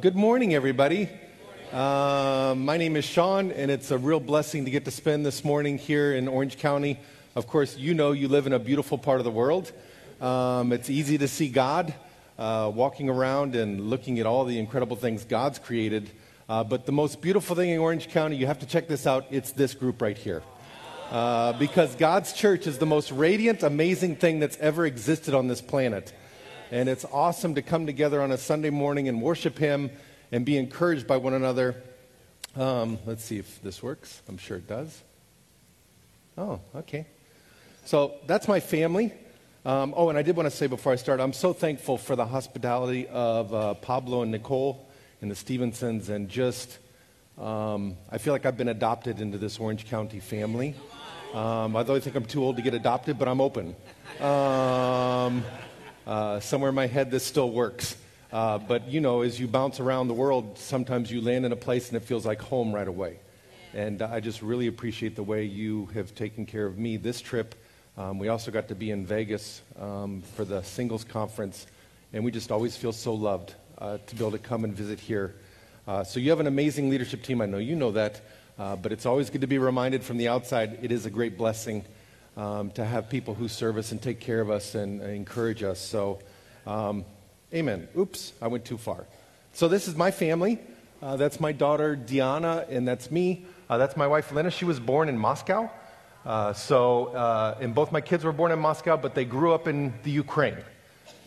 Good morning, everybody. Uh, my name is Shawn, and it's a real blessing to get to spend this morning here in Orange County. Of course, you know you live in a beautiful part of the world. Um, it's easy to see God uh, walking around and looking at all the incredible things God's created. Uh, but the most beautiful thing in Orange County, you have to check this out, it's this group right here. Uh, because God's church is the most radiant, amazing thing that's ever existed on this planet. And it's awesome to come together on a Sunday morning and worship Him and be encouraged by one another. Um, let's see if this works. I'm sure it does. Oh, okay. So that's my family. Um, oh, and I did want to say before I start, I'm so thankful for the hospitality of uh, Pablo and Nicole and the Stevensons, and just um, I feel like I've been adopted into this Orange County family. Um, although I think I'm too old to get adopted, but I'm open. Uh, somewhere in my head, this still works. Uh, but you know, as you bounce around the world, sometimes you land in a place and it feels like home right away. And I just really appreciate the way you have taken care of me this trip. Um, we also got to be in Vegas um, for the singles conference, and we just always feel so loved uh, to be able to come and visit here. Uh, so you have an amazing leadership team. I know you know that, uh, but it's always good to be reminded from the outside. It is a great blessing um, to have people who serve us and take care of us and, and encourage us. So, um, amen. Oops, I went too far. So, this is my family. Uh, that's my daughter, Diana, and that's me. Uh, that's my wife, Lena. She was born in Moscow. Uh, so, uh, and both my kids were born in Moscow, but they grew up in the Ukraine.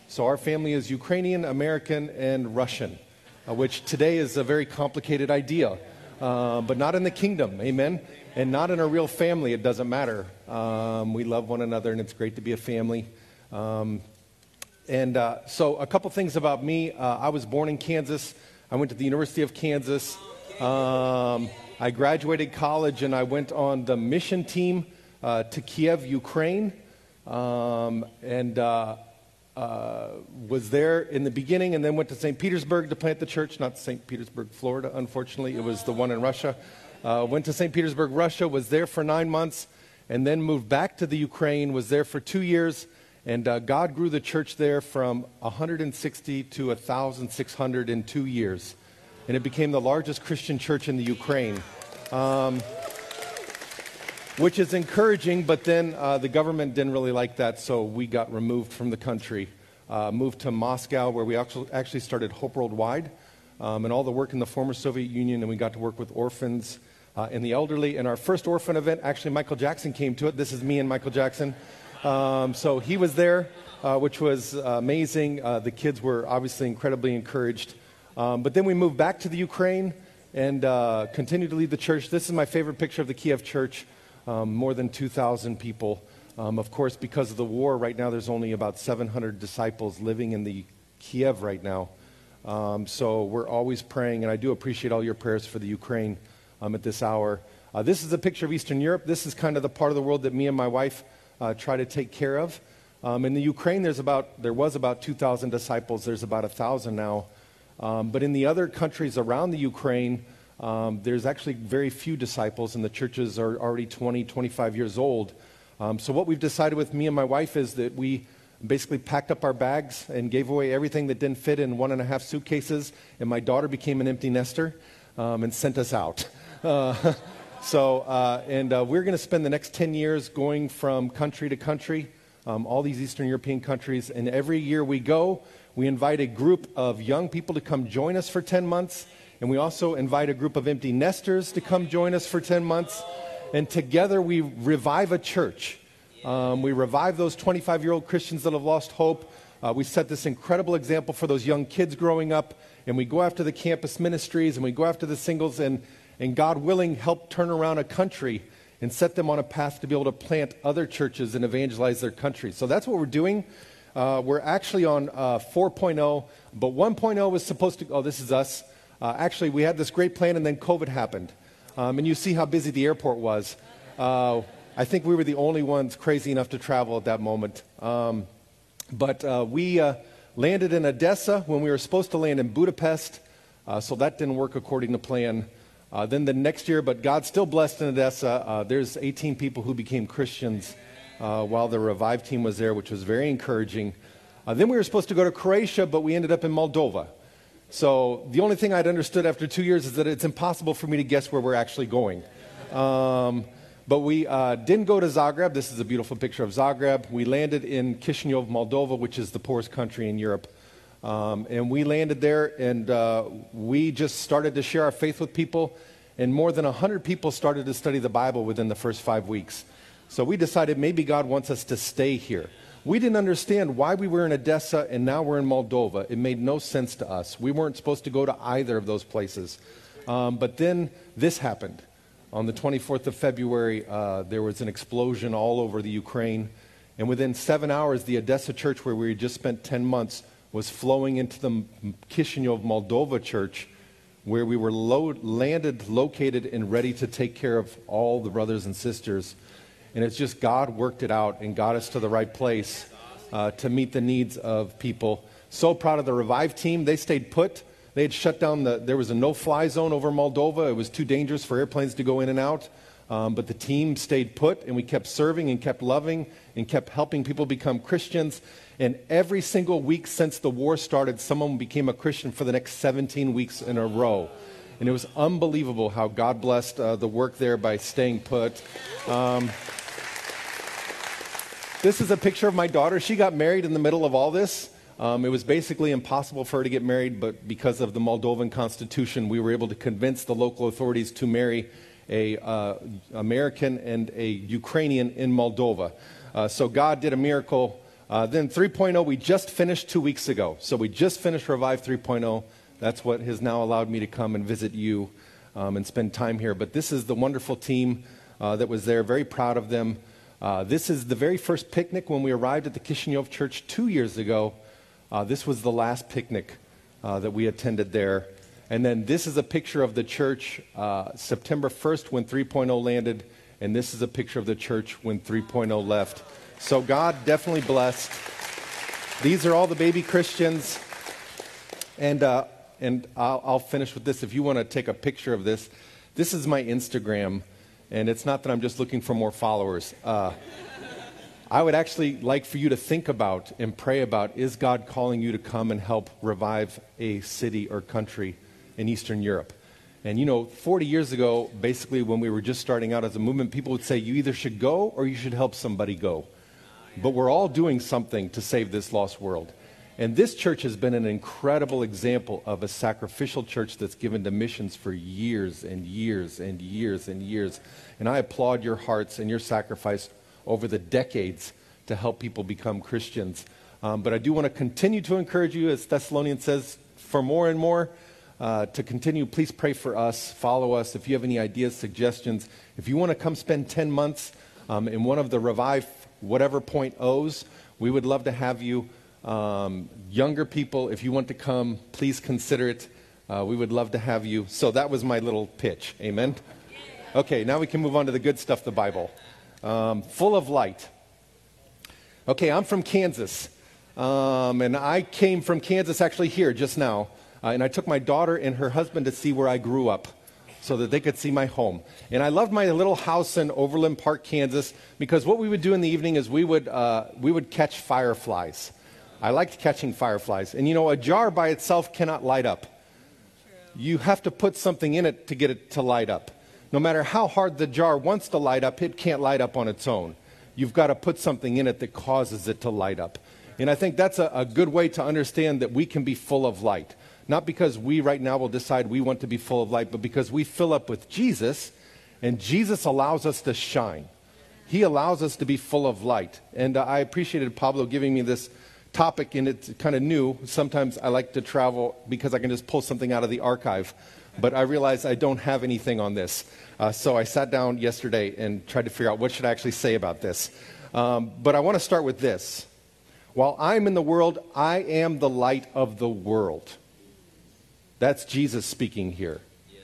So, our family is Ukrainian, American, and Russian, uh, which today is a very complicated idea, uh, but not in the kingdom. Amen and not in a real family, it doesn't matter. Um, we love one another, and it's great to be a family. Um, and uh, so, a couple things about me. Uh, I was born in Kansas. I went to the University of Kansas. Um, I graduated college, and I went on the mission team uh, to Kiev, Ukraine. Um, and uh, uh, was there in the beginning, and then went to St. Petersburg to plant the church. Not St. Petersburg, Florida, unfortunately. It was the one in Russia. Uh, went to St. Petersburg, Russia, was there for nine months, and then moved back to the Ukraine, was there for two years, and uh, God grew the church there from 160 to 1,600 in two years. And it became the largest Christian church in the Ukraine. Um, which is encouraging, but then uh, the government didn't really like that, so we got removed from the country. Uh, moved to Moscow, where we actually started Hope Worldwide um, and all the work in the former Soviet Union, and we got to work with orphans uh, and the elderly. In our first orphan event, actually, Michael Jackson came to it. This is me and Michael Jackson. Um, so he was there, uh, which was uh, amazing. Uh, the kids were obviously incredibly encouraged. Um, but then we moved back to the Ukraine and uh, continued to lead the church. This is my favorite picture of the Kiev church. Um, more than 2,000 people. Um, of course, because of the war, right now there's only about 700 disciples living in the Kiev right now. Um, so we're always praying, and I do appreciate all your prayers for the Ukraine um, at this hour. Uh, this is a picture of Eastern Europe. This is kind of the part of the world that me and my wife uh, try to take care of. Um, in the Ukraine, there's about, there was about 2,000 disciples. There's about 1,000 now. Um, but in the other countries around the Ukraine, um, there's actually very few disciples, and the churches are already 20, 25 years old. Um, so, what we've decided with me and my wife is that we basically packed up our bags and gave away everything that didn't fit in one and a half suitcases, and my daughter became an empty nester um, and sent us out. Uh, so, uh, and uh, we're going to spend the next 10 years going from country to country, um, all these Eastern European countries. And every year we go, we invite a group of young people to come join us for 10 months. And we also invite a group of empty nesters to come join us for 10 months. And together we revive a church. Um, we revive those 25 year old Christians that have lost hope. Uh, we set this incredible example for those young kids growing up. And we go after the campus ministries and we go after the singles. And and God willing, help turn around a country and set them on a path to be able to plant other churches and evangelize their country. So that's what we're doing. Uh, we're actually on uh, 4.0, but 1.0 was supposed to, oh, this is us. Uh, actually, we had this great plan, and then COVID happened. Um, and you see how busy the airport was. Uh, I think we were the only ones crazy enough to travel at that moment. Um, but uh, we uh, landed in Odessa when we were supposed to land in Budapest, so that didn't work according to plan. Uh, then the next year, but God still blessed in Odessa. Uh, there's 18 people who became Christians uh, while the Revive team was there, which was very encouraging. Uh, then we were supposed to go to Croatia, but we ended up in Moldova. So the only thing I'd understood after two years is that it's impossible for me to guess where we're actually going. Um, but we uh, didn't go to Zagreb. This is a beautiful picture of Zagreb. We landed in Chisinau, Moldova, which is the poorest country in Europe. Um, and we landed there and uh, we just started to share our faith with people. And more than 100 people started to study the Bible within the first five weeks. So we decided maybe God wants us to stay here. We didn't understand why we were in Odessa and now we're in Moldova. It made no sense to us. We weren't supposed to go to either of those places. Um, but then this happened. On the 24th of February, uh, there was an explosion all over the Ukraine. And within seven hours, the Odessa church, where we had just spent 10 months, was flowing into the Kishinev, Moldova church, where we were lo- landed, located, and ready to take care of all the brothers and sisters and it's just God worked it out and got us to the right place uh, to meet the needs of people. So proud of the Revive team. They stayed put. They had shut down the, there was a no fly zone over Moldova. It was too dangerous for airplanes to go in and out. Um, but the team stayed put, and we kept serving and kept loving and kept helping people become Christians. And every single week since the war started, someone became a Christian for the next 17 weeks in a row. And it was unbelievable how God blessed uh, the work there by staying put. Um, this is a picture of my daughter. She got married in the middle of all this. Um, it was basically impossible for her to get married, but because of the Moldovan constitution, we were able to convince the local authorities to marry a uh, American and a Ukrainian in Moldova. Uh, so God did a miracle. Uh, then 3.0, we just finished two weeks ago. So we just finished Revive 3.0. That's what has now allowed me to come and visit you um, and spend time here. But this is the wonderful team uh, that was there. Very proud of them. Uh, this is the very first picnic when we arrived at the Kishinev Church two years ago. Uh, this was the last picnic uh, that we attended there. And then this is a picture of the church uh, September 1st when 3.0 landed. And this is a picture of the church when 3.0 left. So God definitely blessed. These are all the baby Christians. And, uh, and I'll, I'll finish with this. If you want to take a picture of this, this is my Instagram. And it's not that I'm just looking for more followers. Uh, I would actually like for you to think about and pray about is God calling you to come and help revive a city or country in Eastern Europe? And you know, 40 years ago, basically, when we were just starting out as a movement, people would say you either should go or you should help somebody go. But we're all doing something to save this lost world. And this church has been an incredible example of a sacrificial church that's given to missions for years and years and years and years. And I applaud your hearts and your sacrifice over the decades to help people become Christians. Um, but I do want to continue to encourage you, as Thessalonians says, for more and more. Uh, to continue, please pray for us, follow us. If you have any ideas, suggestions, if you want to come spend 10 months um, in one of the Revive whatever point O's, we would love to have you. Um, younger people, if you want to come, please consider it. Uh, we would love to have you. So that was my little pitch. Amen. Okay, now we can move on to the good stuff, the Bible. Um, full of light. Okay, I'm from Kansas. Um, and I came from Kansas actually here just now. Uh, and I took my daughter and her husband to see where I grew up so that they could see my home. And I loved my little house in Overland Park, Kansas, because what we would do in the evening is we would, uh, we would catch fireflies. I liked catching fireflies. And you know, a jar by itself cannot light up. You have to put something in it to get it to light up. No matter how hard the jar wants to light up, it can't light up on its own. You've got to put something in it that causes it to light up. And I think that's a, a good way to understand that we can be full of light. Not because we right now will decide we want to be full of light, but because we fill up with Jesus, and Jesus allows us to shine. He allows us to be full of light. And uh, I appreciated Pablo giving me this topic, and it's kind of new. Sometimes I like to travel because I can just pull something out of the archive, but I realized I don't have anything on this. Uh, so I sat down yesterday and tried to figure out what should I actually say about this. Um, but I want to start with this. While I'm in the world, I am the light of the world. That's Jesus speaking here. Yeah.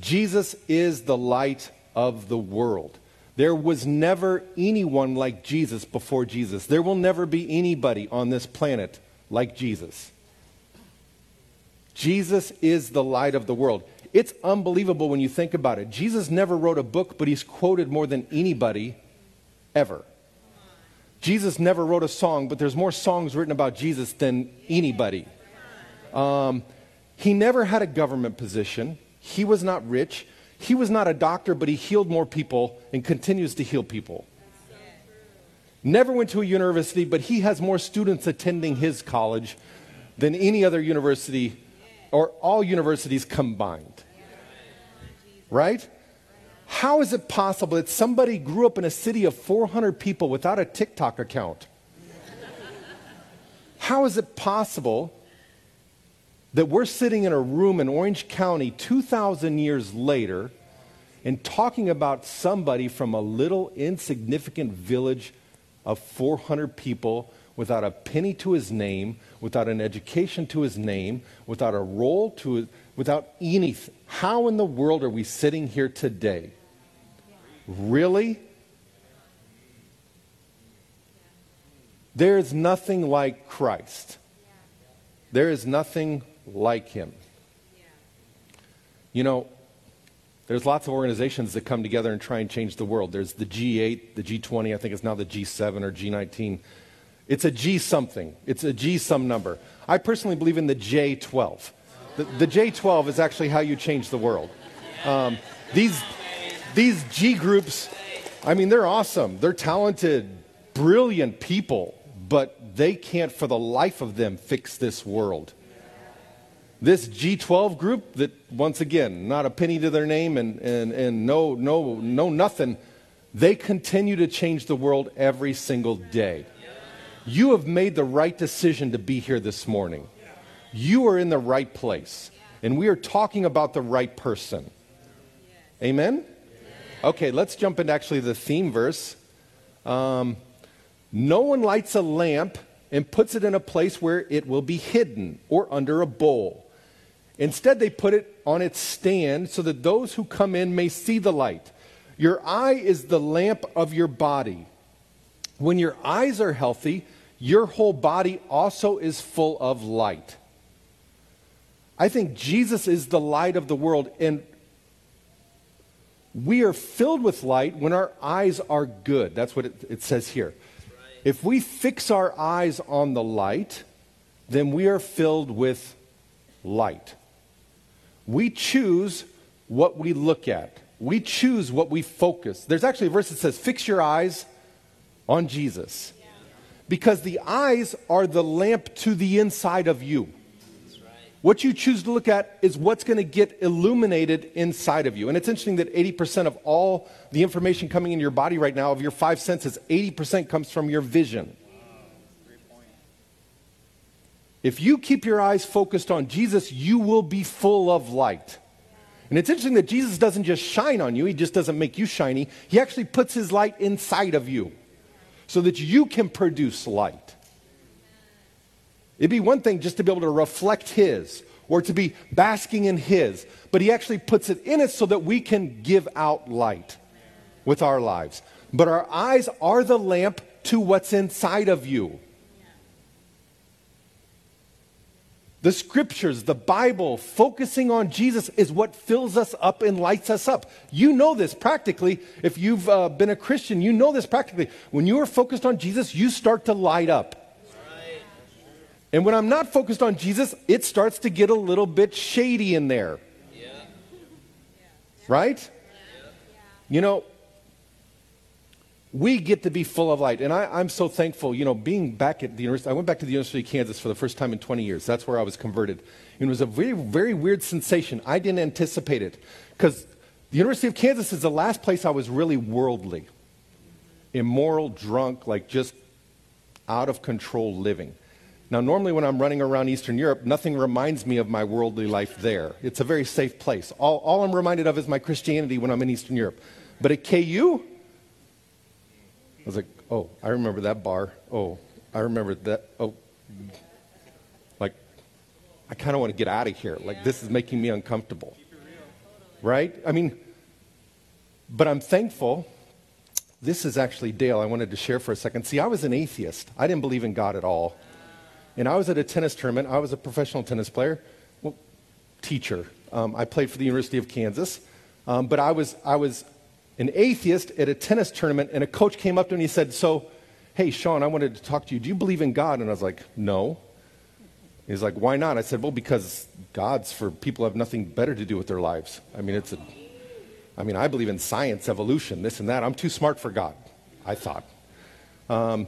Jesus is the light of the world. There was never anyone like Jesus before Jesus. There will never be anybody on this planet like Jesus. Jesus is the light of the world. It's unbelievable when you think about it. Jesus never wrote a book, but he's quoted more than anybody ever. Jesus never wrote a song, but there's more songs written about Jesus than anybody. Um, He never had a government position. He was not rich. He was not a doctor, but he healed more people and continues to heal people. Never went to a university, but he has more students attending his college than any other university or all universities combined. Right? How is it possible that somebody grew up in a city of 400 people without a TikTok account? How is it possible that we're sitting in a room in Orange County 2,000 years later and talking about somebody from a little insignificant village of 400 people without a penny to his name, without an education to his name, without a role to his, without anything. How in the world are we sitting here today? Really? There is nothing like Christ. There is nothing like him. You know, there's lots of organizations that come together and try and change the world. There's the G8, the G20, I think it's now the G7 or G19. It's a G something, it's a G some number. I personally believe in the J12. The, the J12 is actually how you change the world. Um, these, these G groups, I mean, they're awesome. They're talented, brilliant people, but they can't, for the life of them, fix this world. This G12 group, that once again, not a penny to their name and, and, and no, no, no nothing, they continue to change the world every single day. You have made the right decision to be here this morning. You are in the right place. And we are talking about the right person. Amen? Okay, let's jump into actually the theme verse. Um, no one lights a lamp and puts it in a place where it will be hidden or under a bowl. Instead, they put it on its stand so that those who come in may see the light. Your eye is the lamp of your body. When your eyes are healthy, your whole body also is full of light. I think Jesus is the light of the world, and we are filled with light when our eyes are good. That's what it, it says here. If we fix our eyes on the light, then we are filled with light. We choose what we look at. We choose what we focus. There's actually a verse that says, Fix your eyes on Jesus. Because the eyes are the lamp to the inside of you. What you choose to look at is what's going to get illuminated inside of you. And it's interesting that 80% of all the information coming in your body right now, of your five senses, 80% comes from your vision. If you keep your eyes focused on Jesus, you will be full of light. And it's interesting that Jesus doesn't just shine on you, he just doesn't make you shiny. He actually puts his light inside of you so that you can produce light. It'd be one thing just to be able to reflect his or to be basking in his, but he actually puts it in us so that we can give out light with our lives. But our eyes are the lamp to what's inside of you. The scriptures, the Bible, focusing on Jesus is what fills us up and lights us up. You know this practically. If you've uh, been a Christian, you know this practically. When you are focused on Jesus, you start to light up. And when I'm not focused on Jesus, it starts to get a little bit shady in there. Yeah. Right? Yeah. You know, we get to be full of light. And I, am so thankful, you know, being back at the university. I went back to the University of Kansas for the first time in 20 years. That's where I was converted. And it was a very, very weird sensation. I didn't anticipate it. Because the University of Kansas is the last place I was really worldly, immoral, drunk, like just out of control living. Now, normally when I'm running around Eastern Europe, nothing reminds me of my worldly life there. It's a very safe place. All, all I'm reminded of is my Christianity when I'm in Eastern Europe. But at KU, was like, oh, I remember that bar. Oh, I remember that. Oh, like, I kind of want to get out of here. Like, this is making me uncomfortable. Right? I mean, but I'm thankful. This is actually Dale. I wanted to share for a second. See, I was an atheist. I didn't believe in God at all. And I was at a tennis tournament. I was a professional tennis player, well, teacher. Um, I played for the University of Kansas. Um, but I was, I was an atheist at a tennis tournament, and a coach came up to me and he said, So, hey, Shawn, I wanted to talk to you. Do you believe in God? And I was like, No. He's like, Why not? I said, Well, because God's for people who have nothing better to do with their lives. I mean, it's a, I mean, I believe in science, evolution, this and that. I'm too smart for God, I thought. Um,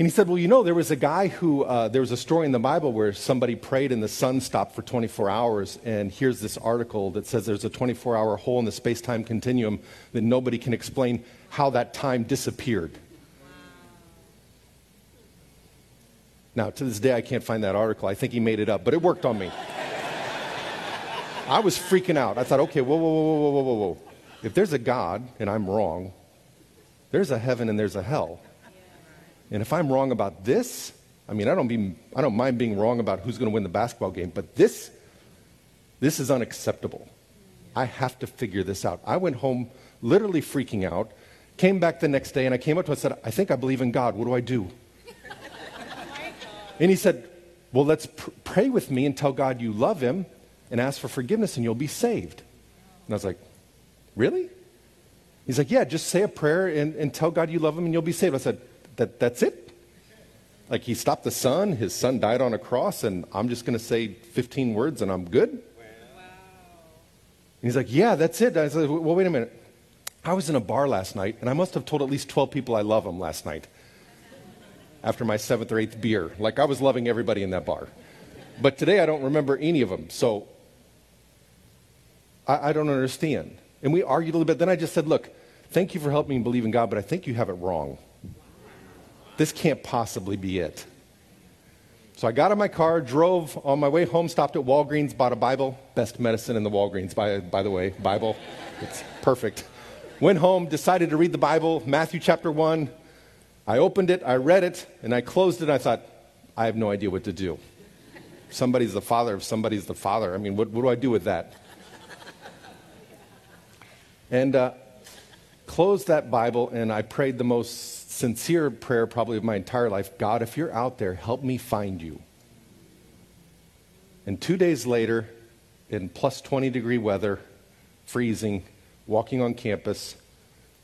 and he said, Well, you know, there was a guy who, uh, there was a story in the Bible where somebody prayed and the sun stopped for 24 hours. And here's this article that says there's a 24 hour hole in the space time continuum that nobody can explain how that time disappeared. Now, to this day, I can't find that article. I think he made it up, but it worked on me. I was freaking out. I thought, okay, whoa, whoa, whoa, whoa, whoa, whoa, whoa. If there's a God and I'm wrong, there's a heaven and there's a hell. And if I'm wrong about this, I mean, I don't, be, I don't mind being wrong about who's going to win the basketball game, but this, this is unacceptable. I have to figure this out. I went home literally freaking out, came back the next day, and I came up to him and said, I think I believe in God. What do I do? And he said, Well, let's pr- pray with me and tell God you love him and ask for forgiveness and you'll be saved. And I was like, Really? He's like, Yeah, just say a prayer and, and tell God you love him and you'll be saved. I said, that, That's it? Like, he stopped the sun, his son died on a cross, and I'm just going to say 15 words and I'm good? Wow. And he's like, Yeah, that's it. I said, Well, wait a minute. I was in a bar last night, and I must have told at least 12 people I love them last night after my seventh or eighth beer. Like I was loving everybody in that bar. But today I don't remember any of them. So I, I don't understand. And we argued a little bit. Then I just said, look, thank you for helping me believe in God, but I think you have it wrong. This can't possibly be it. So I got in my car, drove on my way home, stopped at Walgreens, bought a Bible. Best medicine in the Walgreens, by, by the way, Bible. It's perfect. Went home, decided to read the Bible, Matthew chapter 1, I opened it, I read it, and I closed it, and I thought, I have no idea what to do. Somebody's the father of somebody's the father. I mean, what, what do I do with that? And uh, closed that Bible, and I prayed the most sincere prayer probably of my entire life God, if you're out there, help me find you. And two days later, in plus 20 degree weather, freezing, walking on campus,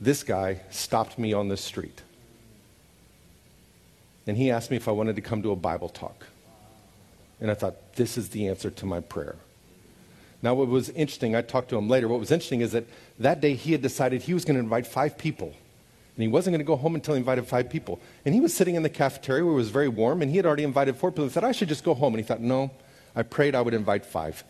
this guy stopped me on the street and he asked me if I wanted to come to a Bible talk. And I thought, this is the answer to my prayer. Now, what was interesting, I talked to him later. What was interesting is that that day he had decided he was going to invite five people. And he wasn't going to go home until he invited five people. And he was sitting in the cafeteria where it was very warm, and he had already invited four people. He said, I should just go home. And he thought, no, I prayed I would invite five.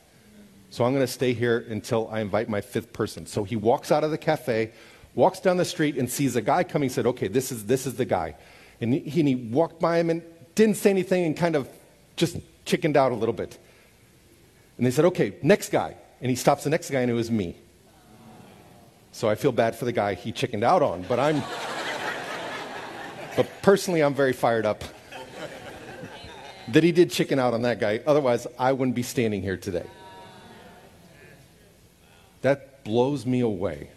So I'm going to stay here until I invite my fifth person. So he walks out of the cafe, walks down the street, and sees a guy coming. Said, okay, this is, this is the guy. And he, and he walked by him and didn't say anything and kind of just chickened out a little bit. And they said, okay, next guy. And he stops the next guy, and it was me. So I feel bad for the guy he chickened out on, but I'm. but personally, I'm very fired up that he did chicken out on that guy. Otherwise, I wouldn't be standing here today. That blows me away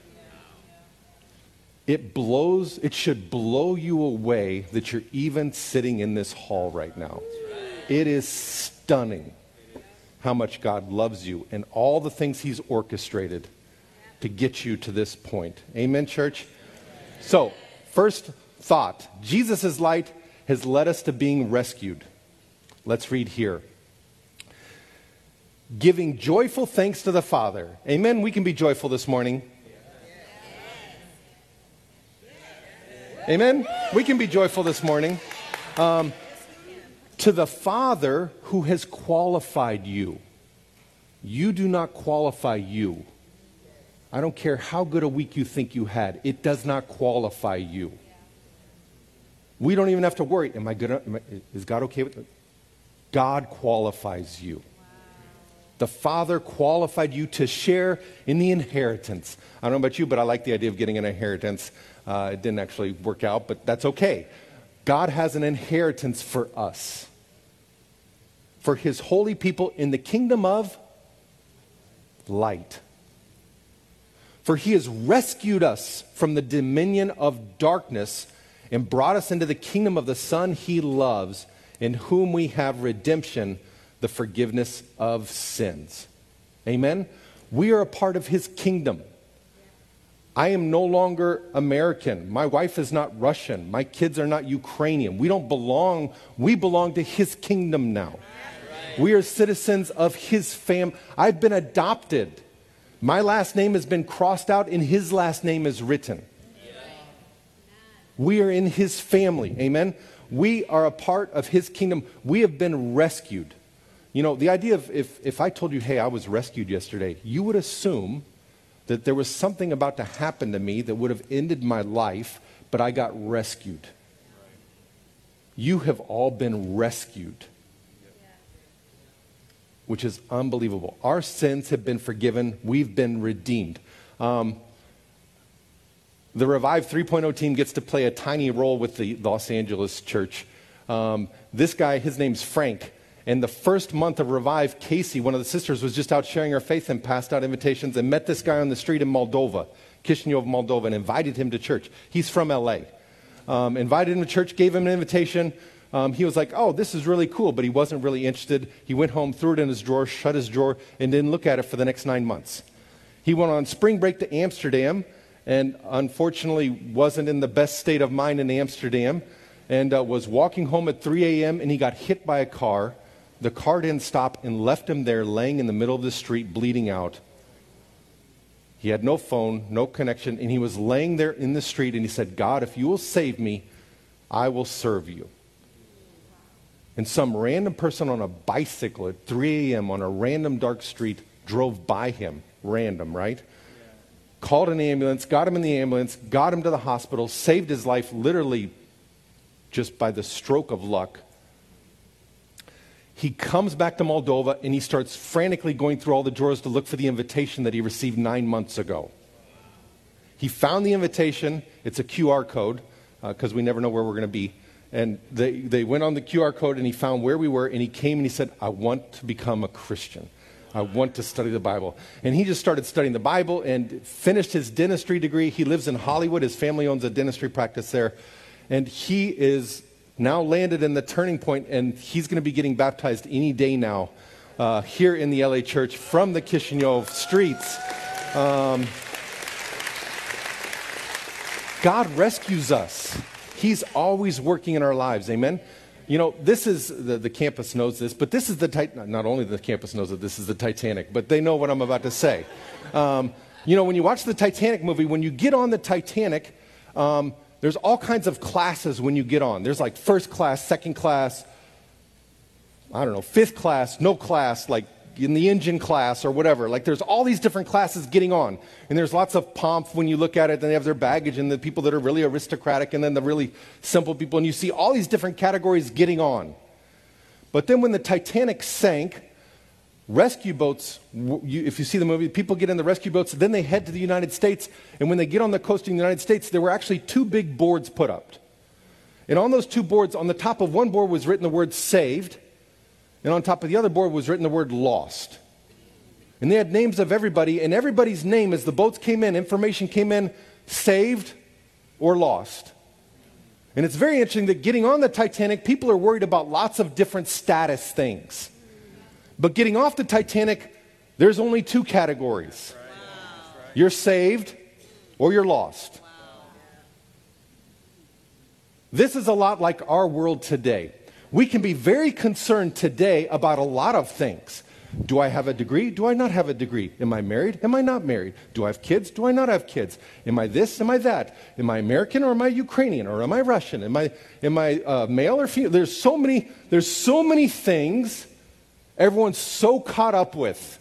it blows, it should blow you away that you're even sitting in this hall right now. It is stunning how much God loves you and all the things He's orchestrated to get you to this point. Amen, church? So, first thought Jesus' light has led us to being rescued. Let's read here. Giving joyful thanks to the Father. Amen. We can be joyful this morning. Amen? We can be joyful this morning. Um, to the Father who has qualified you. You do not qualify you. I don't care how good a week you think you had, it does not qualify you. We don't even have to worry. Am I good? Am I, is God okay with it? God qualifies you. The Father qualified you to share in the inheritance. I don't know about you, but I like the idea of getting an inheritance. Uh, it didn't actually work out, but that's okay. God has an inheritance for us, for his holy people in the kingdom of light. For he has rescued us from the dominion of darkness and brought us into the kingdom of the Son he loves, in whom we have redemption, the forgiveness of sins. Amen? We are a part of his kingdom. I am no longer American. My wife is not Russian. My kids are not Ukrainian. We don't belong, we belong to his kingdom now. We are citizens of his fam. I've been adopted. My last name has been crossed out and his last name is written. We are in his family. Amen. We are a part of his kingdom. We have been rescued. You know, the idea of if, if I told you, hey, I was rescued yesterday, you would assume that there was something about to happen to me that would have ended my life, but I got rescued. You have all been rescued, which is unbelievable. Our sins have been forgiven, we've been redeemed. Um, the Revive 3.0 team gets to play a tiny role with the Los Angeles church. Um, this guy, his name's Frank. And the first month of Revive, Casey, one of the sisters, was just out sharing her faith and passed out invitations and met this guy on the street in Moldova, Chisinau, Moldova, and invited him to church. He's from LA. Um, invited him to church, gave him an invitation. Um, he was like, oh, this is really cool, but he wasn't really interested. He went home, threw it in his drawer, shut his drawer, and didn't look at it for the next nine months. He went on spring break to Amsterdam and unfortunately wasn't in the best state of mind in Amsterdam and uh, was walking home at 3 a.m. and he got hit by a car. The car didn't stop and left him there laying in the middle of the street bleeding out. He had no phone, no connection, and he was laying there in the street and he said, God, if you will save me, I will serve you. And some random person on a bicycle at 3 a.m. on a random dark street drove by him. Random, right? called an ambulance, got him in the ambulance, got him to the hospital, saved his life literally just by the stroke of luck. He comes back to Moldova and he starts frantically going through all the drawers to look for the invitation that he received nine months ago. He found the invitation, it's a QR code, because uh, we never know where we're going to be. And they, they went on the QR code and he found where we were and he came and he said, I want to become a Christian. I want to study the Bible. And he just started studying the Bible and finished his dentistry degree. He lives in Hollywood. His family owns a dentistry practice there. And he is now landed in the turning point, and he's going to be getting baptized any day now uh, here in the LA church from the Chisinau streets. Um, God rescues us. He's always working in our lives. Amen. You know, this is, the, the campus knows this, but this is the, not only the campus knows that this is the Titanic, but they know what I'm about to say. Um, you know, when you watch the Titanic movie, when you get on the Titanic, um, there's all kinds of classes when you get on. There's like first class, second class, I don't know, fifth class, no class, like in the engine class or whatever. Like there's all these different classes getting on. And there's lots of pomp when you look at it, and they have their baggage, and the people that are really aristocratic, and then the really simple people. And you see all these different categories getting on. But then when the Titanic sank, rescue boats, if you see the movie, people get in the rescue boats, then they head to the United States. And when they get on the coast of the United States, there were actually two big boards put up. And on those two boards, on the top of one board was written the word saved and on top of the other board was written the word lost. And they had names of everybody, and everybody's name, as the boats came in, information came in, saved or lost. And it's very interesting that getting on the Titanic, people are worried about lots of different status things. But getting off the Titanic, there's only two categories you're saved or you're lost. This is a lot like our world today. We can be very concerned today about a lot of things. Do I have a degree? Do I not have a degree? Am I married? Am I not married? Do I have kids? Do I not have kids? Am I this? Am I that? Am I American or am I Ukrainian or am I Russian? Am I, am I uh, male or female? There's so many, there's so many things everyone's so caught up with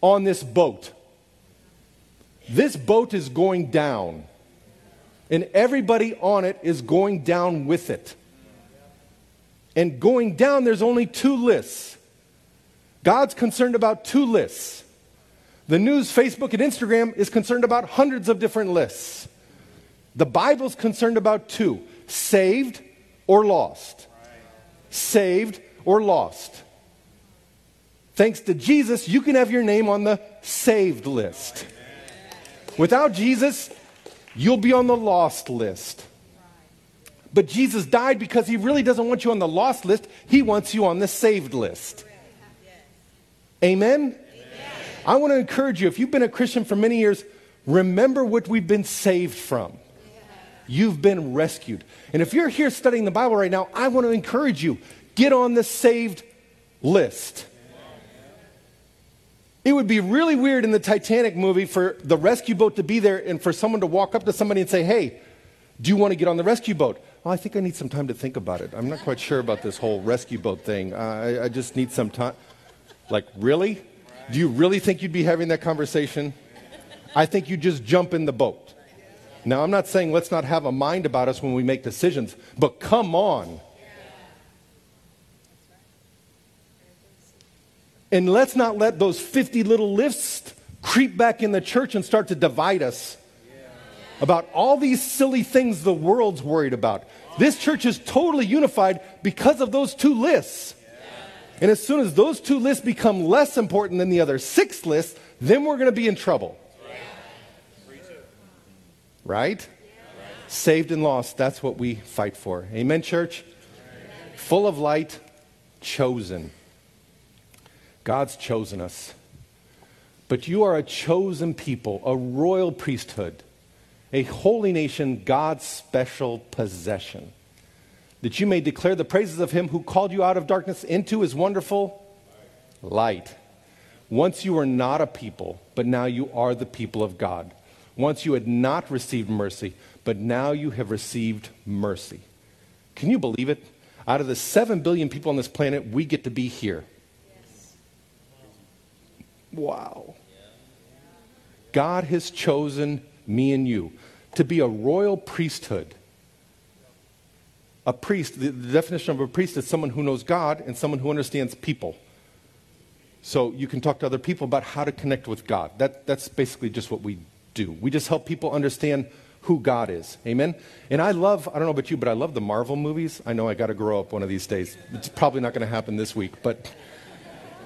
on this boat. This boat is going down, and everybody on it is going down with it. And going down, there's only two lists. God's concerned about two lists. The news, Facebook, and Instagram is concerned about hundreds of different lists. The Bible's concerned about two saved or lost. Saved or lost. Thanks to Jesus, you can have your name on the saved list. Without Jesus, you'll be on the lost list. But Jesus died because he really doesn't want you on the lost list, he wants you on the saved list. Amen? Amen? I want to encourage you if you've been a Christian for many years, Remember what we've been saved from. You've been rescued. And if you're here studying the Bible right now, I want to encourage you get on the saved list. It would be really weird in the Titanic movie for the rescue boat to be there and for someone to walk up to somebody and say, Hey, do you want to get on the rescue boat? Well, I think I need some time to think about it. I'm not quite sure about this whole rescue boat thing. I, I just need some time. Like, really? Do you really think you'd be having that conversation? I think you just jump in the boat. Now, I'm not saying let's not have a mind about us when we make decisions, but come on. And let's not let those 50 little lists creep back in the church and start to divide us about all these silly things the world's worried about. This church is totally unified because of those two lists. And as soon as those two lists become less important than the other six lists, then we're going to be in trouble. Right? Saved and lost, that's what we fight for. Amen, church? Full of light, chosen. God's chosen us. But you are a chosen people, a royal priesthood, a holy nation, God's special possession that you may declare the praises of him who called you out of darkness into his wonderful light. Once you were not a people, but now you are the people of God. Once you had not received mercy, but now you have received mercy. Can you believe it? Out of the 7 billion people on this planet, we get to be here. Wow. God has chosen me and you to be a royal priesthood a priest, the, the definition of a priest is someone who knows God and someone who understands people. So you can talk to other people about how to connect with God. That, that's basically just what we do. We just help people understand who God is. Amen? And I love, I don't know about you, but I love the Marvel movies. I know I got to grow up one of these days. It's probably not going to happen this week, but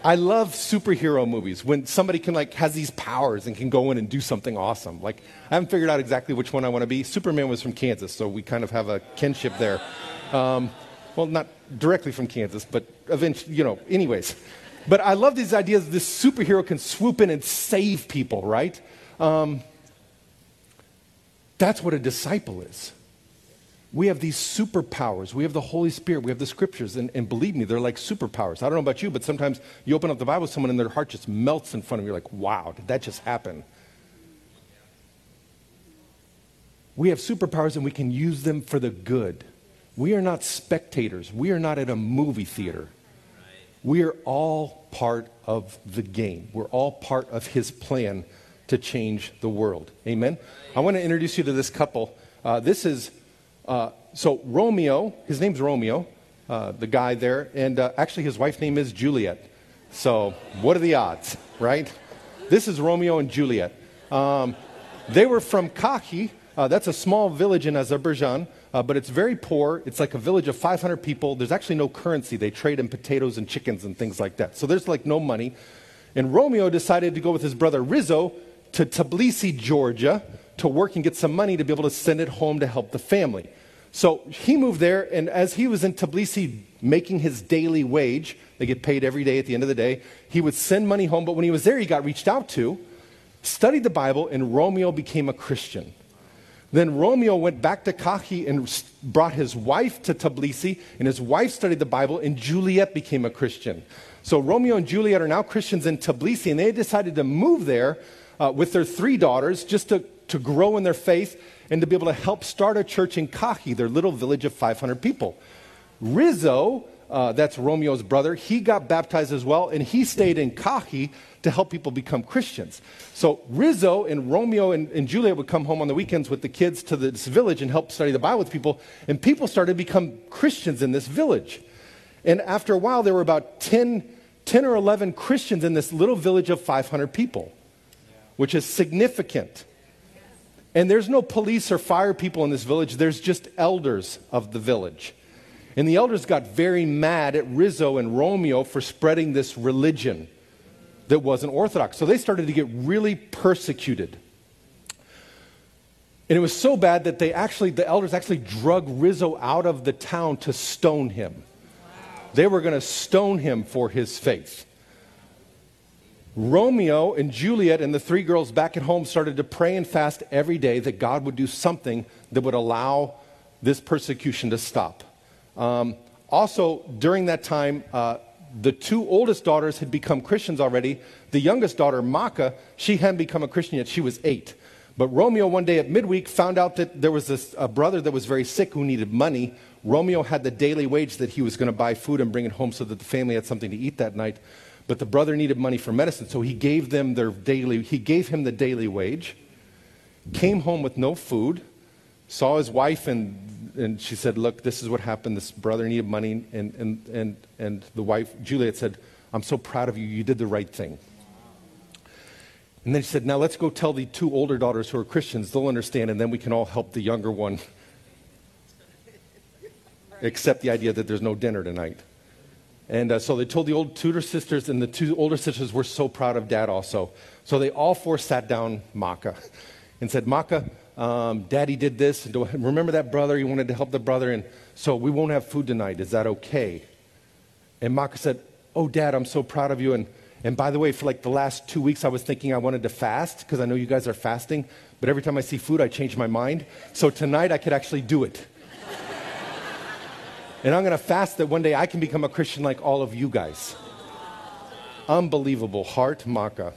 I love superhero movies when somebody can like has these powers and can go in and do something awesome. Like I haven't figured out exactly which one I want to be. Superman was from Kansas, so we kind of have a kinship there. Um, well, not directly from Kansas, but eventually, you know, anyways. But I love these ideas this superhero can swoop in and save people, right? Um, that's what a disciple is. We have these superpowers. We have the Holy Spirit. We have the scriptures. And, and, believe me, they're like superpowers. I don't know about you, but sometimes you open up the Bible, someone and their heart just melts in front of you. You're like, wow, did that just happen? We have superpowers and we can use them for the good. We are not spectators. We are not at a movie theater. We are all part of the game. We're all part of his plan to change the world. Amen? I want to introduce you to this couple. Uh, this is, uh, so Romeo, his name's Romeo, uh, the guy there, and uh, actually his wife's name is Juliet. So what are the odds, right? This is Romeo and Juliet. Um, they were from Kahi. Uh, that's a small village in Azerbaijan uh, but it's very poor. It's like a village of 500 people. There's actually no currency. They trade in potatoes and chickens and things like that. So there's like no money. And Romeo decided to go with his brother Rizzo to Tbilisi, Georgia, to work and get some money to be able to send it home to help the family. So he moved there, and as he was in Tbilisi making his daily wage, they get paid every day at the end of the day, he would send money home. But when he was there, he got reached out to, studied the Bible, and Romeo became a Christian. Then Romeo went back to Kahi and brought his wife to Tbilisi, and his wife studied the Bible, and Juliet became a Christian. So Romeo and Juliet are now Christians in Tbilisi, and they decided to move there uh, with their three daughters just to, to grow in their faith and to be able to help start a church in Kahi, their little village of 500 people. Rizzo, uh, that's Romeo's brother, he got baptized as well, and he stayed in Kahi to help people become Christians. So Rizzo and Romeo and, and Juliet would come home on the weekends with the kids to this village and help study the Bible with people, and people started to become Christians in this village. And after a while, there were about 10, 10 or 11 Christians in this little village of 500 people, which is significant. And there's no police or fire people in this village, there's just elders of the village. And the elders got very mad at Rizzo and Romeo for spreading this religion that wasn't Orthodox. So they started to get really persecuted. And it was so bad that they actually, the elders actually drug Rizzo out of the town to stone him. They were going to stone him for his faith. Romeo and Juliet and the three girls back at home started to pray and fast every day that God would do something that would allow this persecution to stop. Um, also, during that time, uh, the two oldest daughters had become Christians already. The youngest daughter, Macha, she hadn't become a Christian yet. She was eight. But Romeo, one day at midweek, found out that there was this, a brother that was very sick who needed money. Romeo had the daily wage that he was going to buy food and bring it home so that the family had something to eat that night. But the brother needed money for medicine, so he gave them their daily, he gave him the daily wage, came home with no food, saw his wife, and, and she said, Look, this is what happened. This brother needed money. And, and, and, and the wife, Juliet, said, I'm so proud of you. You did the right thing. And then she said, Now let's go tell the two older daughters who are Christians. They'll understand, and then we can all help the younger one accept the idea that there's no dinner tonight. And uh, so they told the old tutor sisters, and the two older sisters were so proud of dad also. So they all four sat down Macha and said, Macha, um, daddy did this. And remember that brother? He wanted to help the brother. And so we won't have food tonight. Is that okay? And Macha said, Oh, dad, I'm so proud of you. And, and by the way, for like the last two weeks, I was thinking I wanted to fast because I know you guys are fasting. But every time I see food, I change my mind. So tonight I could actually do it. And I'm going to fast that one day I can become a Christian like all of you guys. Unbelievable. Heart Macha.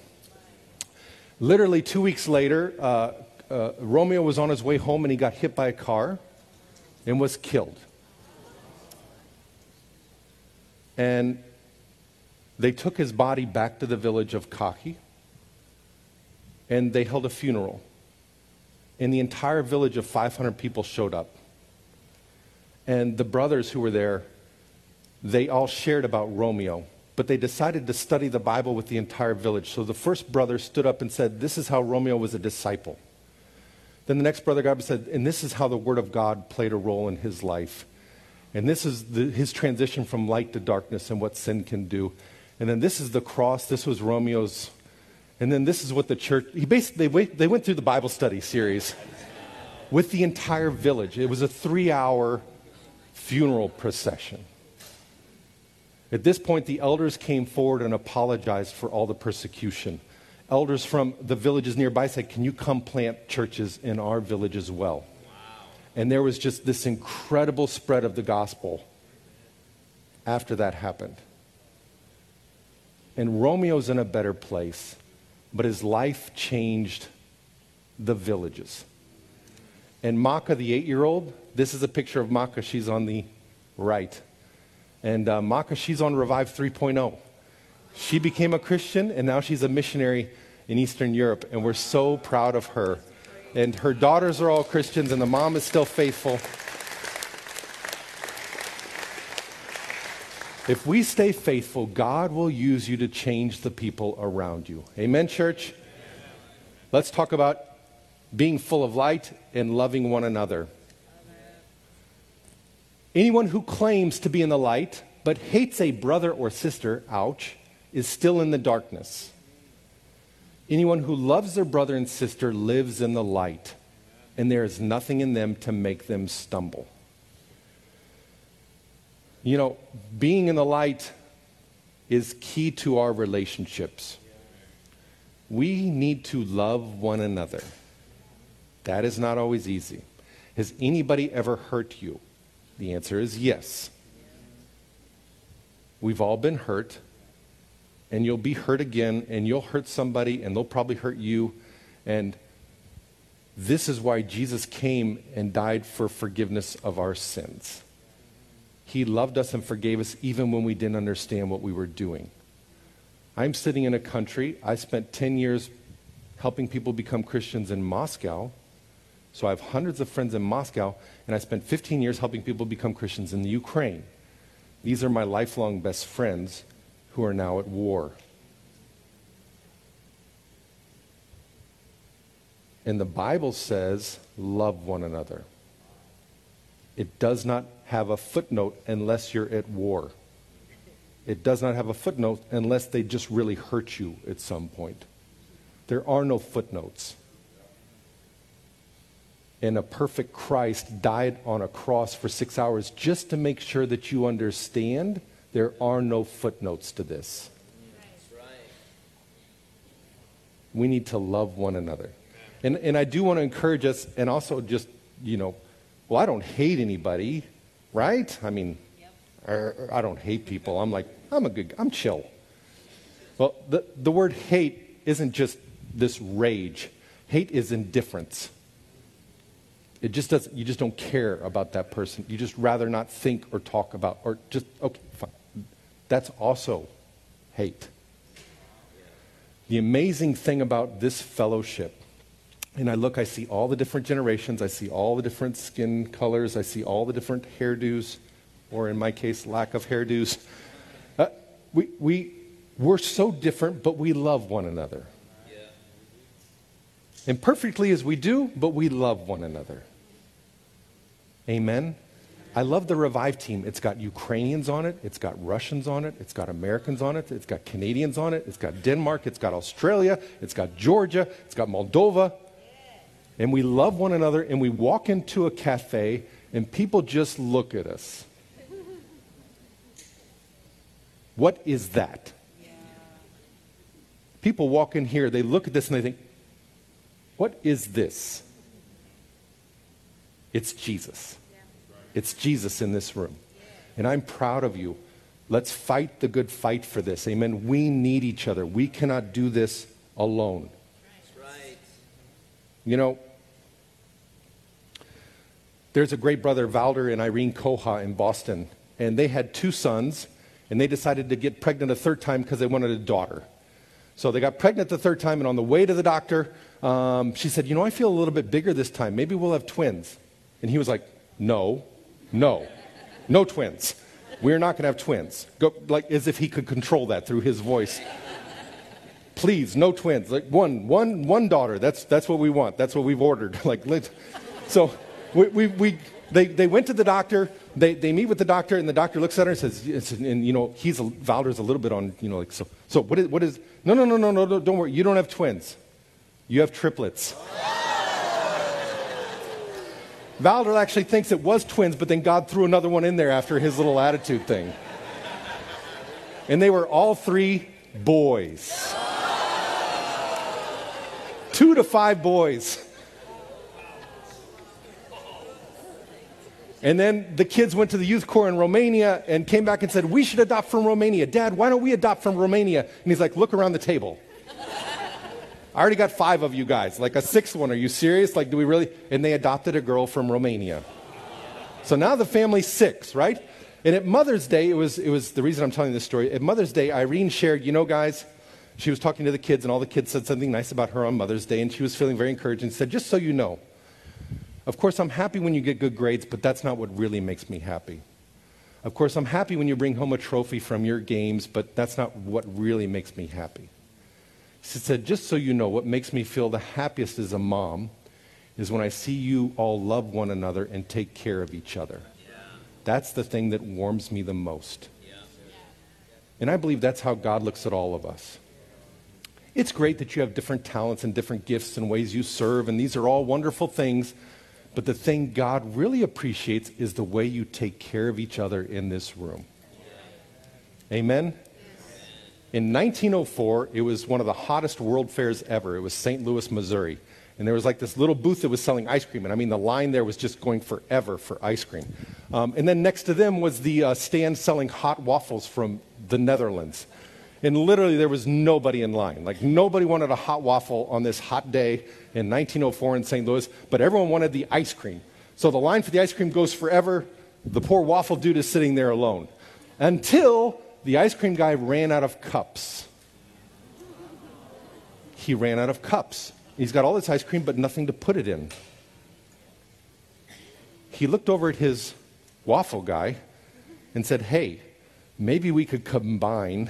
Literally two weeks later, uh, uh, Romeo was on his way home and he got hit by a car and was killed. And they took his body back to the village of Kaki and they held a funeral. And the entire village of 500 people showed up. And the brothers who were there, they all shared about Romeo, but they decided to study the Bible with the entire village. So the first brother stood up and said, This is how Romeo was a disciple. Then the next brother got up and said, And this is how the Word of God played a role in his life. And this is the, his transition from light to darkness and what sin can do. And then this is the cross. This was Romeo's. And then this is what the church, he basically, they went, they went through the Bible study series with the entire village. It was a three hour funeral procession. At this point, the elders came forward and apologized for all the persecution. Elders from the villages nearby said, Can you come plant churches in our village as well? Wow. And there was just this incredible spread of the gospel after that happened. And Romeo's in a better place, but his life changed the villages. And Macha, the eight year old, this is a picture of Macha. She's on the right. And uh, Macha, she's on Revive 3.0. She became a Christian, and now she's a missionary in Eastern Europe. And we're so proud of her. And her daughters are all Christians, and the mom is still faithful. If we stay faithful, God will use you to change the people around you. Amen, church? Let's talk about being full of light and loving one another. Anyone who claims to be in the light but hates a brother or sister, ouch, is still in the darkness. Anyone who loves their brother and sister lives in the light, and there is nothing in them to make them stumble. You know, being in the light is key to our relationships. We need to love one another. That is not always easy. Has anybody ever hurt you? The answer is yes. We've all been hurt, and you'll be hurt again, and you'll hurt somebody, and they'll probably hurt you. And this is why Jesus came and died for forgiveness of our sins. He loved us and forgave us even when we didn't understand what we were doing. I'm sitting in a country, I spent 10 years helping people become Christians in Moscow. So I have hundreds of friends in Moscow, and I spent 15 years helping people become Christians in the Ukraine. These are my lifelong best friends who are now at war. And the Bible says, love one another. It does not have a footnote unless you're at war. It does not have a footnote unless they just really hurt you at some point. There are no footnotes and a perfect Christ died on a cross for six hours just to make sure that you understand there are no footnotes to this. We need to love one another. And, and I do want to encourage us and also just, you know, well, I don't hate anybody, right? I mean, yep. I, I don't hate people. I'm like, I'm a good, I'm chill. Well, the, the word hate isn't just this rage. Hate is indifference. It just doesn't, you just don't care about that person. You just rather not think or talk about, or just, okay, fine. That's also hate. The amazing thing about this fellowship, and I look, I see all the different generations, I see all the different skin colors, I see all the different hairdos, or in my case, lack of hairdos. Uh, we, we, we're so different, but we love one another. Imperfectly as we do, but we love one another. Amen. I love the Revive team. It's got Ukrainians on it, it's got Russians on it, it's got Americans on it, it's got Canadians on it, it's got Denmark, it's got Australia, it's got Georgia, it's got Moldova. And we love one another, and we walk into a cafe, and people just look at us. What is that? People walk in here, they look at this, and they think, What is this? It's Jesus. It's Jesus in this room. And I'm proud of you. Let's fight the good fight for this. Amen. We need each other. We cannot do this alone. You know, there's a great brother, Valder and Irene Koha in Boston, and they had two sons, and they decided to get pregnant a third time because they wanted a daughter. So they got pregnant the third time, and on the way to the doctor, um, she said, You know, I feel a little bit bigger this time. Maybe we'll have twins. And he was like, No, no, no twins. We're not going to have twins. Go, like as if he could control that through his voice. Please, no twins. Like one, one, one daughter. That's that's what we want. That's what we've ordered. Like, so we, we, we they, they went to the doctor. They, they meet with the doctor, and the doctor looks at her and says, and you know, he's a, Valder's a little bit on, you know, like so. So what is what is? No, no, no, no, no, no. Don't worry. You don't have twins. You have triplets. Valder actually thinks it was twins, but then God threw another one in there after his little attitude thing. And they were all three boys. Two to five boys. And then the kids went to the youth corps in Romania and came back and said, We should adopt from Romania. Dad, why don't we adopt from Romania? And he's like, Look around the table. I already got five of you guys. Like a sixth one. Are you serious? Like, do we really? And they adopted a girl from Romania. So now the family's six, right? And at Mother's Day, it was, it was the reason I'm telling this story. At Mother's Day, Irene shared, you know, guys, she was talking to the kids, and all the kids said something nice about her on Mother's Day, and she was feeling very encouraged and said, just so you know, of course, I'm happy when you get good grades, but that's not what really makes me happy. Of course, I'm happy when you bring home a trophy from your games, but that's not what really makes me happy. She said, Just so you know, what makes me feel the happiest as a mom is when I see you all love one another and take care of each other. Yeah. That's the thing that warms me the most. Yeah. And I believe that's how God looks at all of us. It's great that you have different talents and different gifts and ways you serve, and these are all wonderful things. But the thing God really appreciates is the way you take care of each other in this room. Amen? In 1904, it was one of the hottest world fairs ever. It was St. Louis, Missouri. And there was like this little booth that was selling ice cream. And I mean, the line there was just going forever for ice cream. Um, and then next to them was the uh, stand selling hot waffles from the Netherlands. And literally, there was nobody in line. Like, nobody wanted a hot waffle on this hot day in 1904 in St. Louis, but everyone wanted the ice cream. So the line for the ice cream goes forever. The poor waffle dude is sitting there alone. Until the ice cream guy ran out of cups. He ran out of cups. He's got all this ice cream, but nothing to put it in. He looked over at his waffle guy and said, Hey, maybe we could combine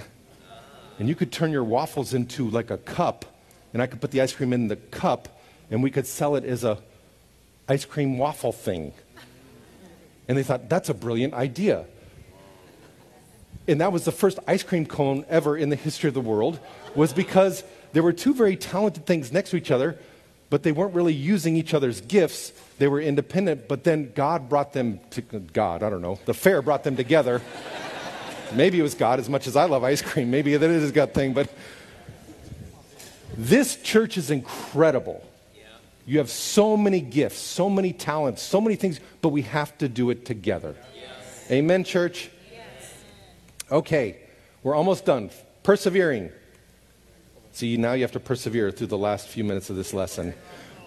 and you could turn your waffles into like a cup, and I could put the ice cream in the cup, and we could sell it as a ice cream waffle thing. And they thought, that's a brilliant idea. And that was the first ice cream cone ever in the history of the world, was because there were two very talented things next to each other, but they weren't really using each other's gifts. They were independent, but then God brought them to God, I don't know. The fair brought them together. Maybe it was God as much as I love ice cream. Maybe that is a God thing, but This church is incredible. You have so many gifts, so many talents, so many things, but we have to do it together. Yes. Amen, church? Okay, we're almost done. Persevering. See, now you have to persevere through the last few minutes of this lesson.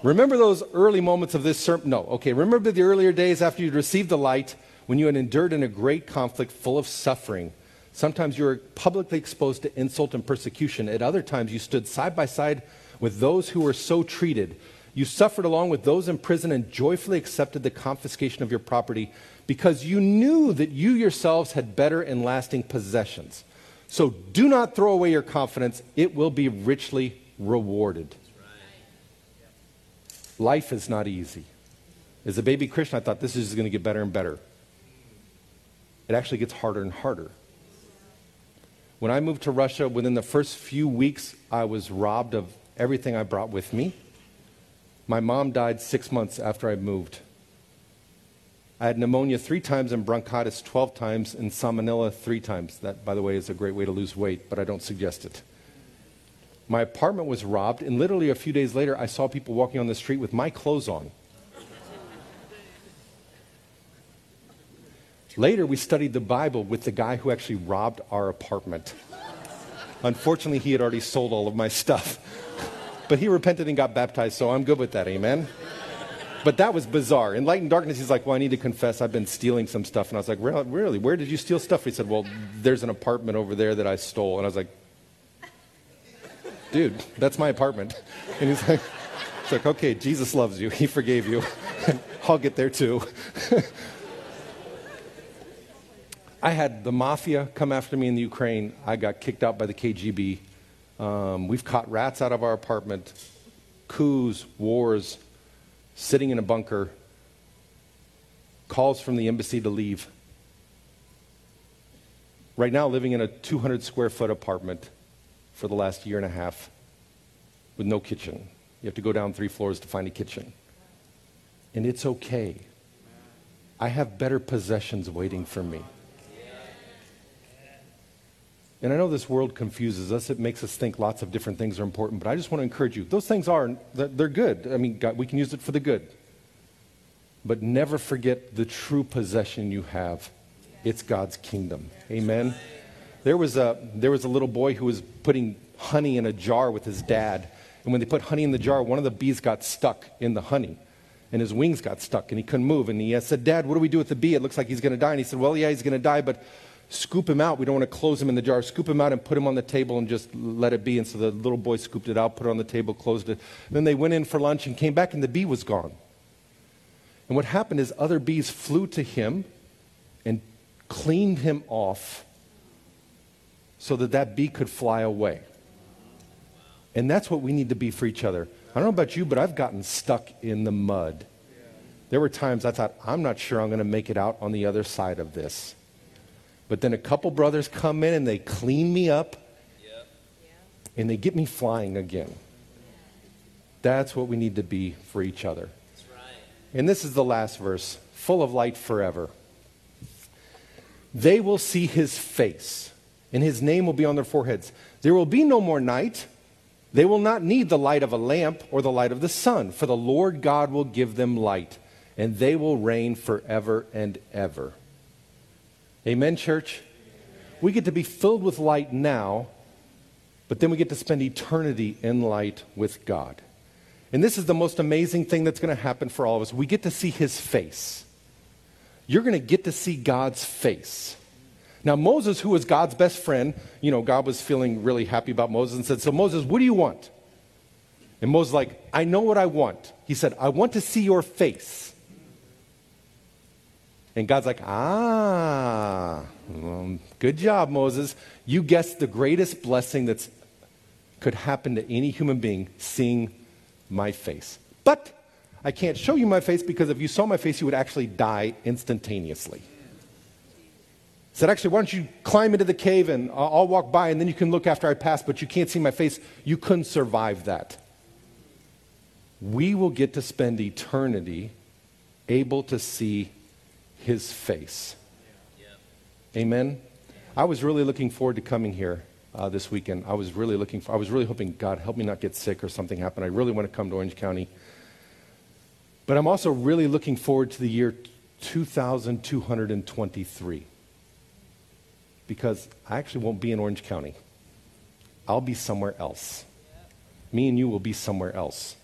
Remember those early moments of this sermon? No, okay. Remember the earlier days after you'd received the light when you had endured in a great conflict full of suffering. Sometimes you were publicly exposed to insult and persecution. At other times, you stood side by side with those who were so treated. You suffered along with those in prison and joyfully accepted the confiscation of your property because you knew that you yourselves had better and lasting possessions. So do not throw away your confidence, it will be richly rewarded. Life is not easy. As a baby Christian, I thought this is going to get better and better. It actually gets harder and harder. When I moved to Russia, within the first few weeks, I was robbed of everything I brought with me. My mom died six months after I moved. I had pneumonia three times and bronchitis 12 times and salmonella three times. That, by the way, is a great way to lose weight, but I don't suggest it. My apartment was robbed, and literally a few days later, I saw people walking on the street with my clothes on. Later, we studied the Bible with the guy who actually robbed our apartment. Unfortunately, he had already sold all of my stuff. But he repented and got baptized, so I'm good with that. Amen. But that was bizarre. In light and darkness, he's like, Well, I need to confess I've been stealing some stuff. And I was like, Really? Where did you steal stuff? He said, Well, there's an apartment over there that I stole. And I was like, Dude, that's my apartment. And he's like, It's like, Okay, Jesus loves you. He forgave you. I'll get there too. I had the mafia come after me in the Ukraine. I got kicked out by the KGB. Um, we've caught rats out of our apartment, coups, wars, sitting in a bunker, calls from the embassy to leave. Right now, living in a 200 square foot apartment for the last year and a half with no kitchen. You have to go down three floors to find a kitchen. And it's okay. I have better possessions waiting for me. And I know this world confuses us. It makes us think lots of different things are important, but I just want to encourage you. Those things are, they're good. I mean, God, we can use it for the good. But never forget the true possession you have. It's God's kingdom. Amen. There was a, there was a little boy who was putting honey in a jar with his dad. And when they put honey in the jar, one of the bees got stuck in the honey. And his wings got stuck and he couldn't move. And he said, Dad, what do we do with the bee? It looks like he's going to die. And he said, Well, yeah, he's going to die, but scoop him out. We don't want to close him in the jar. Scoop him out and put him on the table and just let it be. And so the little boy scooped it out, put it on the table, closed it. Then they went in for lunch and came back, and the bee was gone. And what happened is other bees flew to him and cleaned him off so that that bee could fly away. And that's what we need to be for each other. I don't know about you, but I've gotten stuck in the mud. There were times I thought, I'm not sure I'm going to make it out on the other side of this. But then a couple brothers come in and they clean me up and they get me flying again. That's what we need to be for each other. Right. And this is the last verse full of light forever. They will see his face, and his name will be on their foreheads. There will be no more night. They will not need the light of a lamp or the light of the sun, for the Lord God will give them light, and they will reign forever and ever. Amen, church? We get to be filled with light now, but then we get to spend eternity in light with God. And this is the most amazing thing that's going to happen for all of us. We get to see his face. You're going to get to see God's face. Now, Moses, who was God's best friend, you know, God was feeling really happy about Moses and said, So, Moses, what do you want? And Moses, like, I know what I want. He said, I want to see your face. And God's like, ah, well, good job, Moses. You guessed the greatest blessing that could happen to any human being seeing my face. But I can't show you my face because if you saw my face, you would actually die instantaneously. He said, actually, why don't you climb into the cave and I'll walk by and then you can look after I pass, but you can't see my face. You couldn't survive that. We will get to spend eternity able to see his face. Amen. I was really looking forward to coming here. uh, this weekend. I was really looking for, I was really hoping, God, help me not get sick or something happen. I really want to come to Orange County. But I'm also really looking forward to the year 2223 because I actually won't be in Orange County. I'll be somewhere else. Me and you will be somewhere else.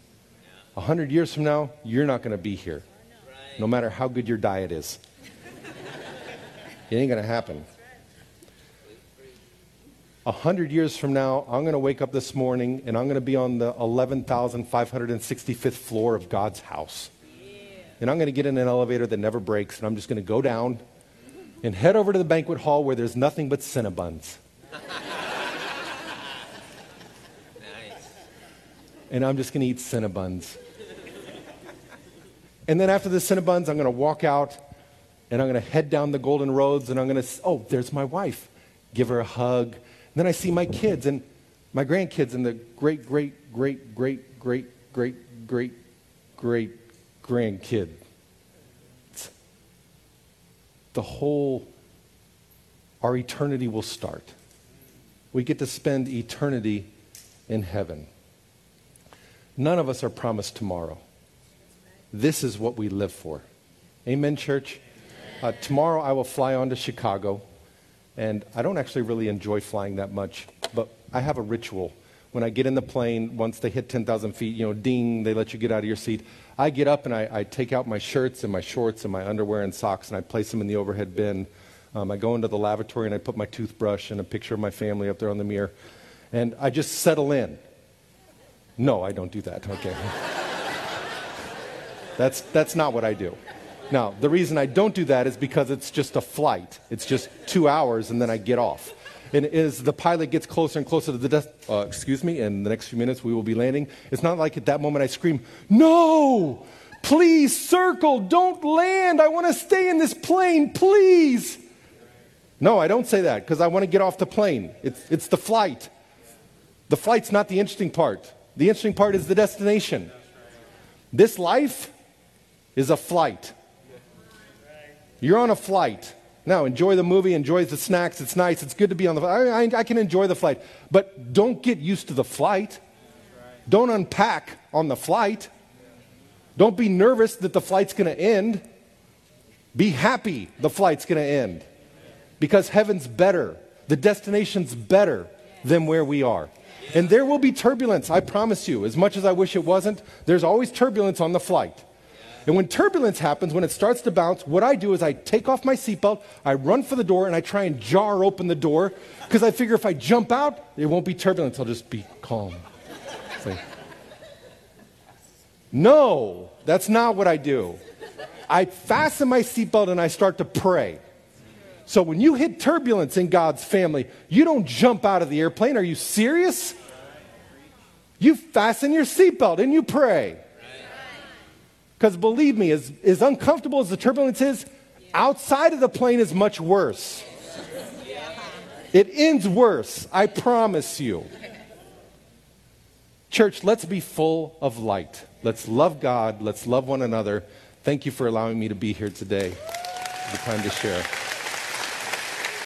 A hundred years from now, you're not going to be here, no matter how good your diet is. It ain't going to happen. A hundred years from now, I'm going to wake up this morning and I'm going to be on the 11,565th floor of God's house. And I'm going to get in an elevator that never breaks and I'm just going to go down and head over to the banquet hall where there's nothing but Cinnabons. And I'm just going to eat Cinnabons. and then after the Cinnabons, I'm going to walk out and I'm going to head down the golden roads and I'm going to, oh, there's my wife. Give her a hug. And then I see my kids and my grandkids and the great, great, great, great, great, great, great, great grandkid the whole, our eternity will start. We get to spend eternity in heaven. None of us are promised tomorrow. This is what we live for. Amen, church? Uh, tomorrow I will fly on to Chicago, and I don't actually really enjoy flying that much, but I have a ritual. When I get in the plane, once they hit 10,000 feet, you know, ding, they let you get out of your seat. I get up and I, I, take out my shirts and my shorts and my underwear and socks and I place them in the overhead bin. Um, I go into the lavatory and I put my toothbrush and a picture of my family up there on the mirror. And I just settle in. No, I don't do that. Okay. that's, that's not what I do. Now, the reason I don't do that is because it's just a flight. It's just two hours and then I get off. And as the pilot gets closer and closer to the desk, uh, excuse me, in the next few minutes we will be landing, it's not like at that moment I scream, No! Please circle, don't land. I want to stay in this plane, please. No, I don't say that because I want to get off the plane. It's, it's the flight. The flight's not the interesting part. The interesting part is the destination. This life is a flight. You're on a flight. Now, enjoy the movie, enjoy the snacks. It's nice. It's good to be on the flight. I, I, can enjoy the flight. But don't get used to the flight. Don't unpack on the flight. Don't be nervous that the flight's going to end. Be happy the flight's going to end. Because heaven's better. The destination's better than where we are. And there will be turbulence, I promise you. As much as I wish it wasn't, there's always turbulence on the flight. And when turbulence happens, when it starts to bounce, what I do is I take off my seatbelt, I run for the door, and I try and jar open the door because I figure if I jump out, it won't be turbulence. I'll just be calm. Like, no, that's not what I do. I fasten my seatbelt and I start to pray. So when you hit turbulence in God's family, you don't jump out of the airplane. Are you serious? You fasten your seatbelt and you pray. Because believe me, as, as uncomfortable as the turbulence is, outside of the plane is much worse. It ends worse, I promise you. Church, let's be full of light. Let's love God. Let's love one another. Thank you for allowing me to be here today. The time to share.